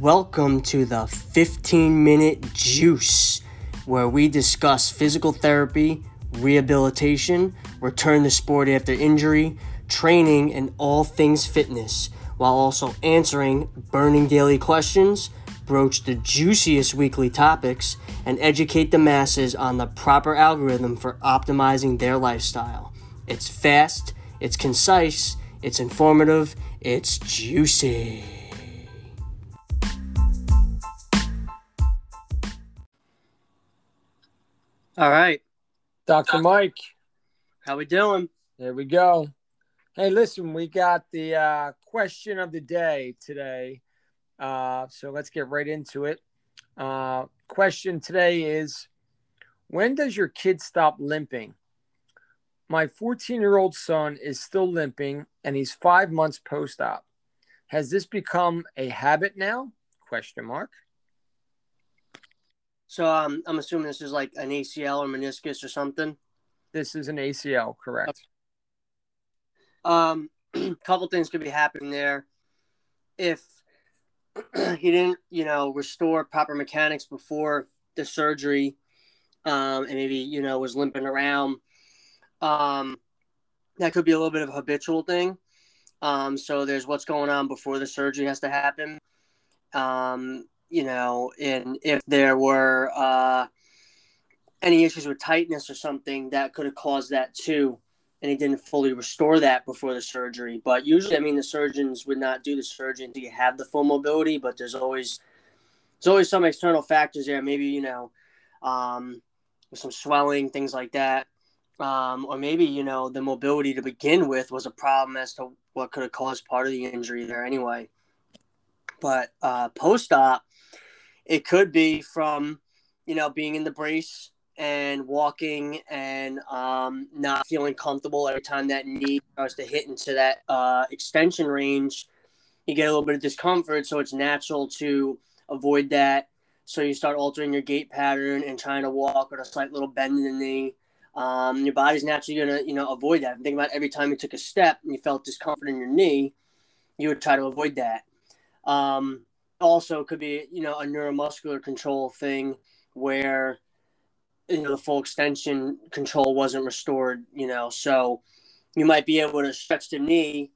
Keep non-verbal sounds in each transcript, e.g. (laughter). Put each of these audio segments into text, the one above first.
welcome to the 15 Minute Juice, where we discuss physical therapy, rehabilitation, return to sport after injury, training, and all things fitness, while also answering burning daily questions, broach the juiciest weekly topics, and educate the masses on the proper algorithm for optimizing their lifestyle. It's fast, it's concise, it's informative, it's juicy. All right. Dr. Mike, How we doing? there we go. Hey, listen, we got the uh, question of the day today. Uh, so let's get right into it. Uh, question today is When does your kid stop limping? My 14 year old son is still limping and he's five months post op. Has this become a habit now? Question mark. So um, I'm assuming this is like an ACL or meniscus or something. This is an ACL, correct? Um, a (clears throat) couple things could be happening there. If (clears throat) he didn't, you know, restore proper mechanics before the surgery, um, and maybe you know was limping around, um, that could be a little bit of a habitual thing. Um, so there's what's going on before the surgery has to happen. Um, you know, and if there were uh, any issues with tightness or something, that could have caused that too. And he didn't fully restore that before the surgery. But usually, I mean, the surgeons would not do the surgery until you have the full mobility. But there's always there's always some external factors there. Maybe you know, um, some swelling, things like that. Um, or maybe you know the mobility to begin with was a problem as to what could have caused part of the injury there anyway. But uh, post-op, it could be from you know being in the brace and walking and um, not feeling comfortable every time that knee starts to hit into that uh, extension range. You get a little bit of discomfort, so it's natural to avoid that. So you start altering your gait pattern and trying to walk with a slight little bend in the knee. Um, your body's naturally gonna, you know, avoid that. Think about every time you took a step and you felt discomfort in your knee, you would try to avoid that. Um, also, could be, you know, a neuromuscular control thing where you know the full extension control wasn't restored you know. So you might be able to stretch the knee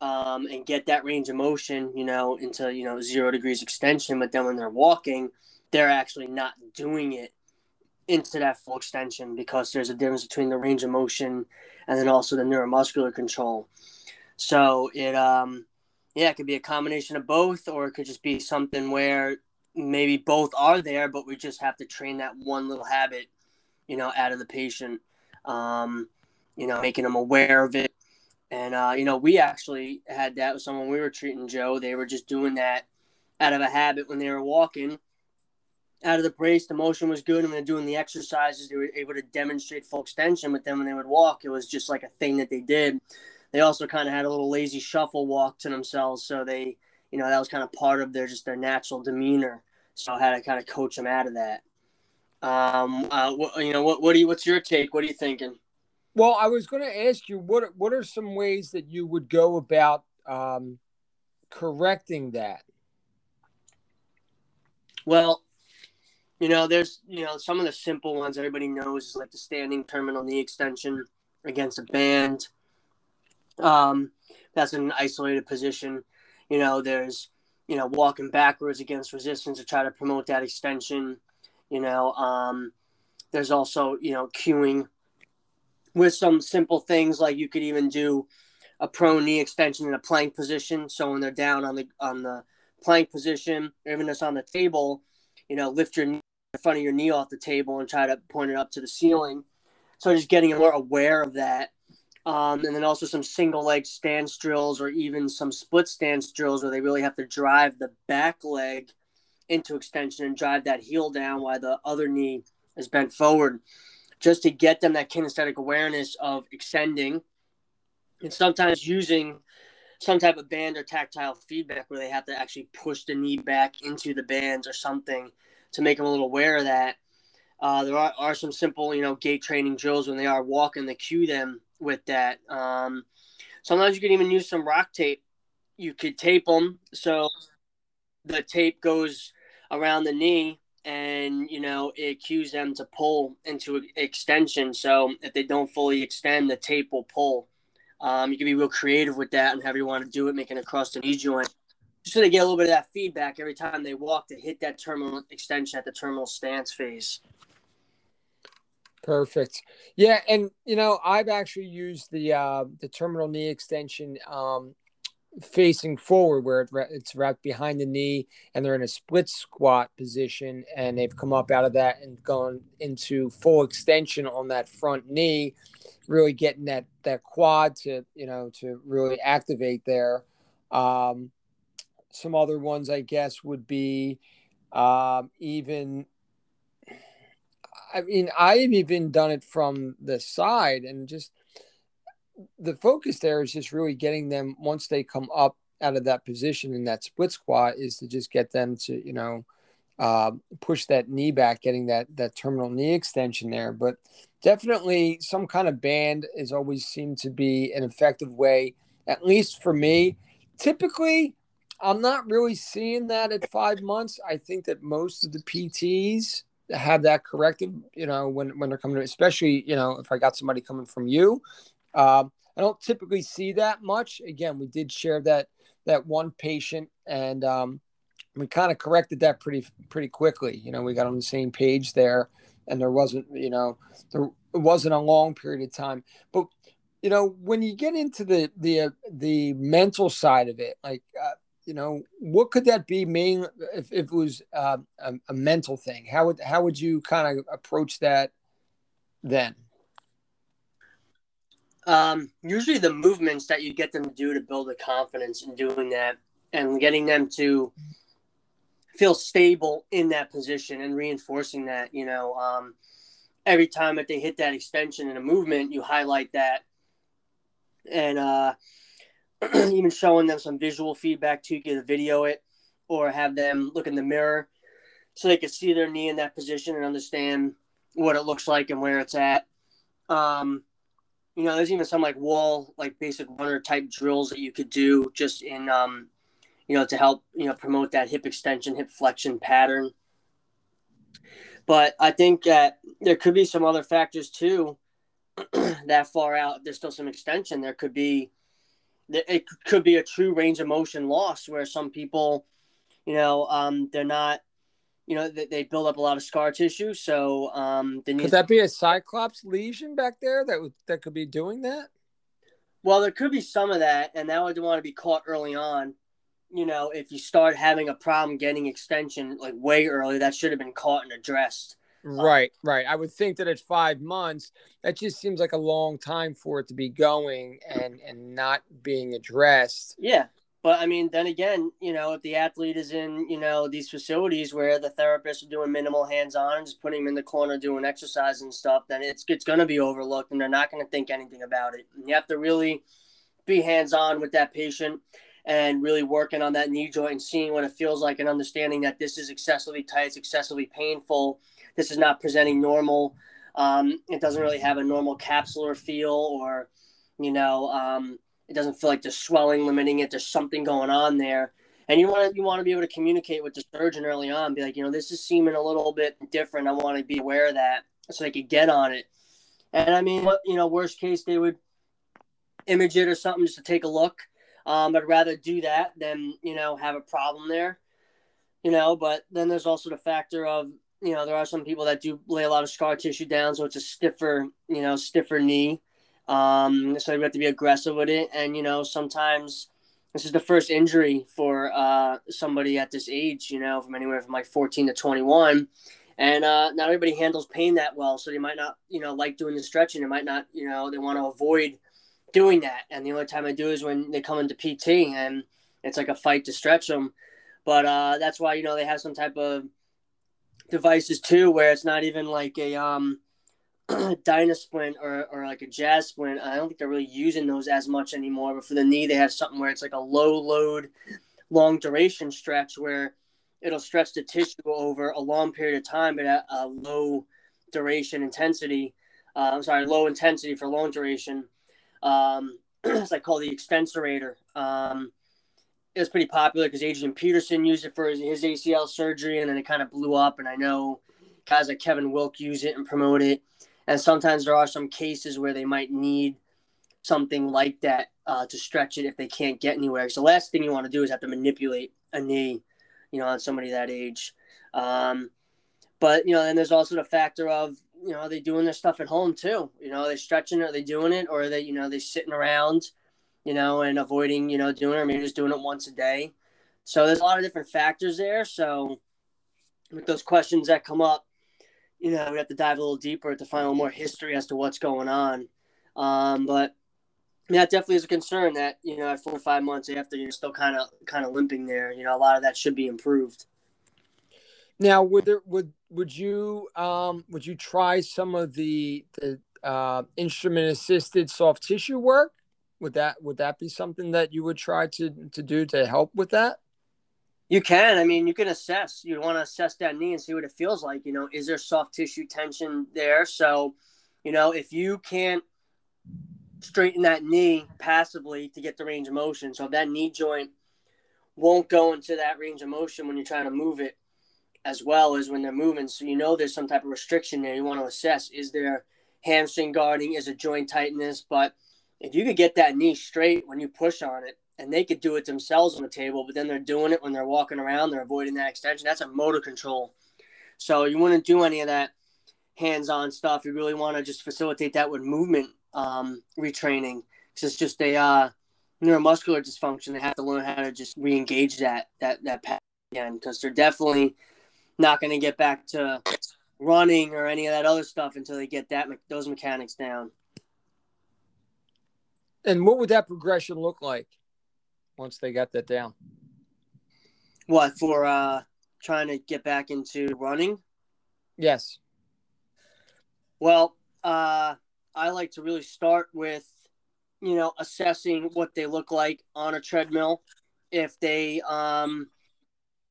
um, and get that range of motion you know into you know zero degrees extension but then when they're walking they're actually not doing it into that full extension because there's a difference between the range of motion and then also the neuromuscular control. So it um yeah it could be a combination of both or it could just be something where maybe both are there, but we just have to train that one little habit, you know, out of the patient, um, you know, making them aware of it. And, uh, you know, we actually had that with someone we were treating, Joe. They were just doing that out of a habit when they were walking out of the brace. The motion was good. And when they're doing the exercises, they were able to demonstrate full extension. But then when they would walk, it was just like a thing that they did. They also kind of had a little lazy shuffle walk to themselves. So they, you know, that was kind of part of their just their natural demeanor. So I had to kind of coach them out of that. Um, uh, what, you know, what, what do you, what's your take? What are you thinking? Well, I was going to ask you what what are some ways that you would go about um, correcting that? Well, you know, there's, you know, some of the simple ones everybody knows is like the standing terminal knee extension against a band. Um, that's an isolated position. You know, there's, you know, walking backwards against resistance to try to promote that extension. You know, um, there's also, you know, cueing with some simple things like you could even do a prone knee extension in a plank position. So when they're down on the on the plank position, or even just on the table, you know, lift your knee in front of your knee off the table and try to point it up to the ceiling. So just getting more aware of that. Um, and then also some single leg stance drills or even some split stance drills where they really have to drive the back leg into extension and drive that heel down while the other knee is bent forward just to get them that kinesthetic awareness of extending and sometimes using some type of band or tactile feedback where they have to actually push the knee back into the bands or something to make them a little aware of that. Uh, there are, are some simple, you know, gait training drills when they are walking to cue them with that. Um, sometimes you can even use some rock tape. You could tape them. So the tape goes around the knee and you know it cues them to pull into extension so if they don't fully extend the tape will pull um, you can be real creative with that and however you want to do it making across the knee joint just so they get a little bit of that feedback every time they walk to hit that terminal extension at the terminal stance phase Perfect. Yeah, and you know, I've actually used the uh, the terminal knee extension um, facing forward, where it, it's wrapped behind the knee, and they're in a split squat position, and they've come up out of that and gone into full extension on that front knee, really getting that that quad to you know to really activate there. Um, some other ones, I guess, would be um, even I mean, I've even done it from the side and just the focus there is just really getting them once they come up out of that position in that split squat is to just get them to, you know, uh, push that knee back, getting that that terminal knee extension there. But definitely, some kind of band is always seemed to be an effective way, at least for me. Typically, I'm not really seeing that at five months. I think that most of the PTs have that corrected, you know, when, when they're coming, especially, you know, if I got somebody coming from you. Um, I don't typically see that much. Again, we did share that that one patient and um, we kind of corrected that pretty pretty quickly. You know, we got on the same page there and there wasn't, you know, there wasn't a long period of time. But you know, when you get into the the uh, the mental side of it, like uh, you know, what could that be? Main if, if it was uh, a, a, mental thing, how would how would you kind of approach that then? Um, usually, the movements that you get them to do to build the confidence in doing that, and getting them to feel stable in that position, and reinforcing that. You know, um, every time that they hit that extension in a movement, you highlight that, and uh, (clears throat) even showing them some visual feedback to get a video it or have them look in the mirror so they can see their knee in that position and understand what it looks like and where it's at. Um, you know, there's even some like wall, like basic runner type drills that you could do just in, um, you know, to help, you know, promote that hip extension, hip flexion pattern. But I think that there could be some other factors too (clears throat) that far out. There's still some extension. There could be, it could be a true range of motion loss where some people, you know, um, they're not, you know, they, they build up a lot of scar tissue. So, um, could that be a cyclops lesion back there that that could be doing that? Well, there could be some of that, and that would want to be caught early on. You know, if you start having a problem getting extension like way early, that should have been caught and addressed. Right, right. I would think that at five months, that just seems like a long time for it to be going and and not being addressed. Yeah, but I mean, then again, you know, if the athlete is in you know these facilities where the therapists are doing minimal hands-on, just putting them in the corner doing exercise and stuff, then it's it's going to be overlooked, and they're not going to think anything about it. And you have to really be hands-on with that patient and really working on that knee joint and seeing what it feels like and understanding that this is excessively tight, it's excessively painful this is not presenting normal. Um, it doesn't really have a normal capsular feel, or you know, um, it doesn't feel like there's swelling limiting it. There's something going on there, and you want to you want to be able to communicate with the surgeon early on. Be like, you know, this is seeming a little bit different. I want to be aware of that so they could get on it. And I mean, you know, worst case they would image it or something just to take a look. Um, I'd rather do that than you know have a problem there. You know, but then there's also the factor of you know, there are some people that do lay a lot of scar tissue down, so it's a stiffer, you know, stiffer knee. Um, so you have to be aggressive with it, and you know, sometimes this is the first injury for uh, somebody at this age, you know, from anywhere from like 14 to 21. And uh, not everybody handles pain that well, so they might not, you know, like doing the stretching. They might not, you know, they want to avoid doing that. And the only time I do is when they come into PT, and it's like a fight to stretch them. But uh, that's why you know they have some type of devices too, where it's not even like a um, (clears throat) Dynasplint or, or like a JAS Splint. I don't think they're really using those as much anymore. But for the knee, they have something where it's like a low load, long duration stretch where it'll stretch the tissue over a long period of time, but at a low duration intensity. Uh, I'm sorry, low intensity for long duration. Um, (clears throat) it's like called the extensorator. Um, it was pretty popular because Adrian Peterson used it for his, his ACL surgery, and then it kind of blew up. And I know guys like Kevin Wilk use it and promote it. And sometimes there are some cases where they might need something like that uh, to stretch it if they can't get anywhere. So the last thing you want to do is have to manipulate a knee, you know, on somebody that age. Um, but you know, and there's also the factor of you know, are they doing their stuff at home too? You know, are they stretching? Are they doing it, or are they you know they sitting around, you know, and avoiding you know doing it, or maybe just doing it once a day. So there's a lot of different factors there. So with those questions that come up, you know, we have to dive a little deeper to find a little more history as to what's going on. Um, but that definitely is a concern that you know at four or five months after you're still kind of kind of limping there. You know, a lot of that should be improved. Now, would there would would you um would you try some of the the uh, instrument assisted soft tissue work? Would that would that be something that you would try to to do to help with that? You can. I mean, you can assess. You want to assess that knee and see what it feels like. You know, is there soft tissue tension there? So, you know, if you can't straighten that knee passively to get the range of motion, so if that knee joint won't go into that range of motion when you're trying to move it, as well as when they're moving. So you know there's some type of restriction there. You want to assess: is there hamstring guarding? Is it joint tightness? But if you could get that knee straight when you push on it, and they could do it themselves on the table, but then they're doing it when they're walking around, they're avoiding that extension. That's a motor control. So you wouldn't do any of that hands-on stuff. You really want to just facilitate that with movement um, retraining because it's just a uh, neuromuscular dysfunction. They have to learn how to just re-engage that that that path again because they're definitely not going to get back to running or any of that other stuff until they get that those mechanics down. And what would that progression look like? once they got that down. What for? uh Trying to get back into running. Yes. Well, uh, I like to really start with, you know, assessing what they look like on a treadmill. If they um,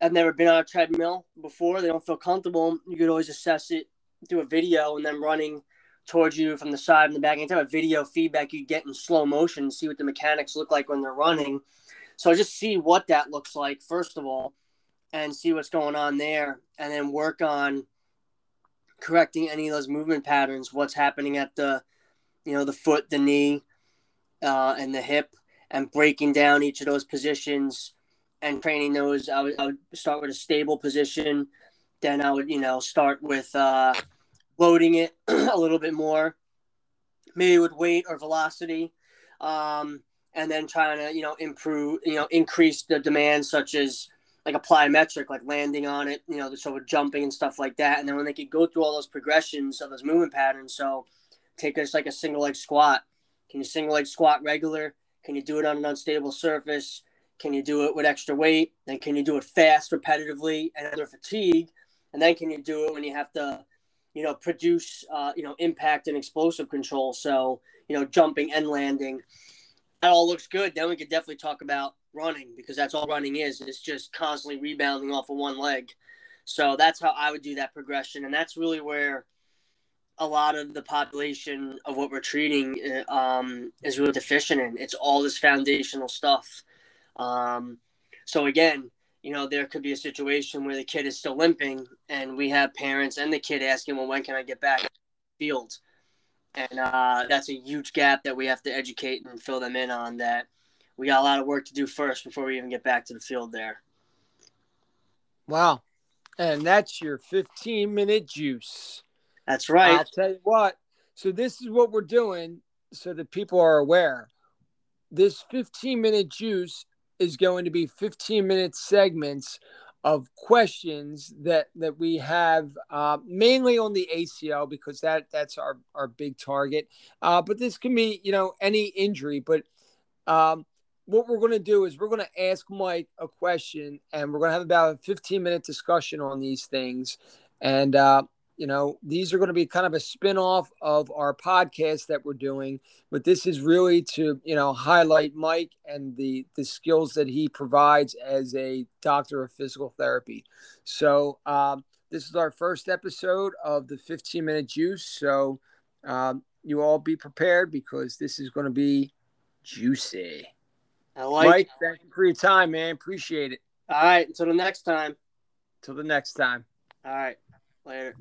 have never been on a treadmill before, they don't feel comfortable. You could always assess it through a video and then running towards you from the side and the back. Any type of video feedback you get in slow motion, see what the mechanics look like when they're running. So just see what that looks like first of all, and see what's going on there, and then work on correcting any of those movement patterns. What's happening at the, you know, the foot, the knee, uh, and the hip, and breaking down each of those positions and training those. I would, I would start with a stable position, then I would, you know, start with uh, loading it (clears throat) a little bit more, maybe with weight or velocity. Um, and then trying to you know improve you know increase the demand such as like a plyometric like landing on it you know sort of jumping and stuff like that and then when they could go through all those progressions of those movement patterns so take just like a single leg squat can you single leg squat regular can you do it on an unstable surface can you do it with extra weight then can you do it fast repetitively and under fatigue and then can you do it when you have to you know produce uh, you know impact and explosive control so you know jumping and landing that all looks good, then we could definitely talk about running because that's all running is. It's just constantly rebounding off of one leg. So that's how I would do that progression, and that's really where a lot of the population of what we're treating um, is really deficient in. It's all this foundational stuff. Um, so again, you know, there could be a situation where the kid is still limping, and we have parents and the kid asking, "Well, when can I get back field?" and uh, that's a huge gap that we have to educate and fill them in on. That we got a lot of work to do first before we even get back to the field there. Wow, and that's your 15 minute juice. That's right. I'll tell you what. So this is what we're doing, so that people are aware. This 15 minute juice is going to be 15 minute segments of questions that that we have uh, mainly on the ACL because that that's our our big target. Uh, but this can be you know any injury. But um, what we're going to do is we're going to ask Mike a question, and we're going to have about a 15 minute discussion on these things. And uh, you know, these are going to be kind of a spin-off of our podcast that we're doing, but this is really to, you know, highlight Mike and the the skills that he provides as a doctor of physical therapy. So, um, this is our first episode of the 15 minute juice. So, um, you all be prepared because this is going to be juicy. I like Mike, thank you for your time, man. Appreciate it. All right. Until the next time. Till the next time. All right. Later.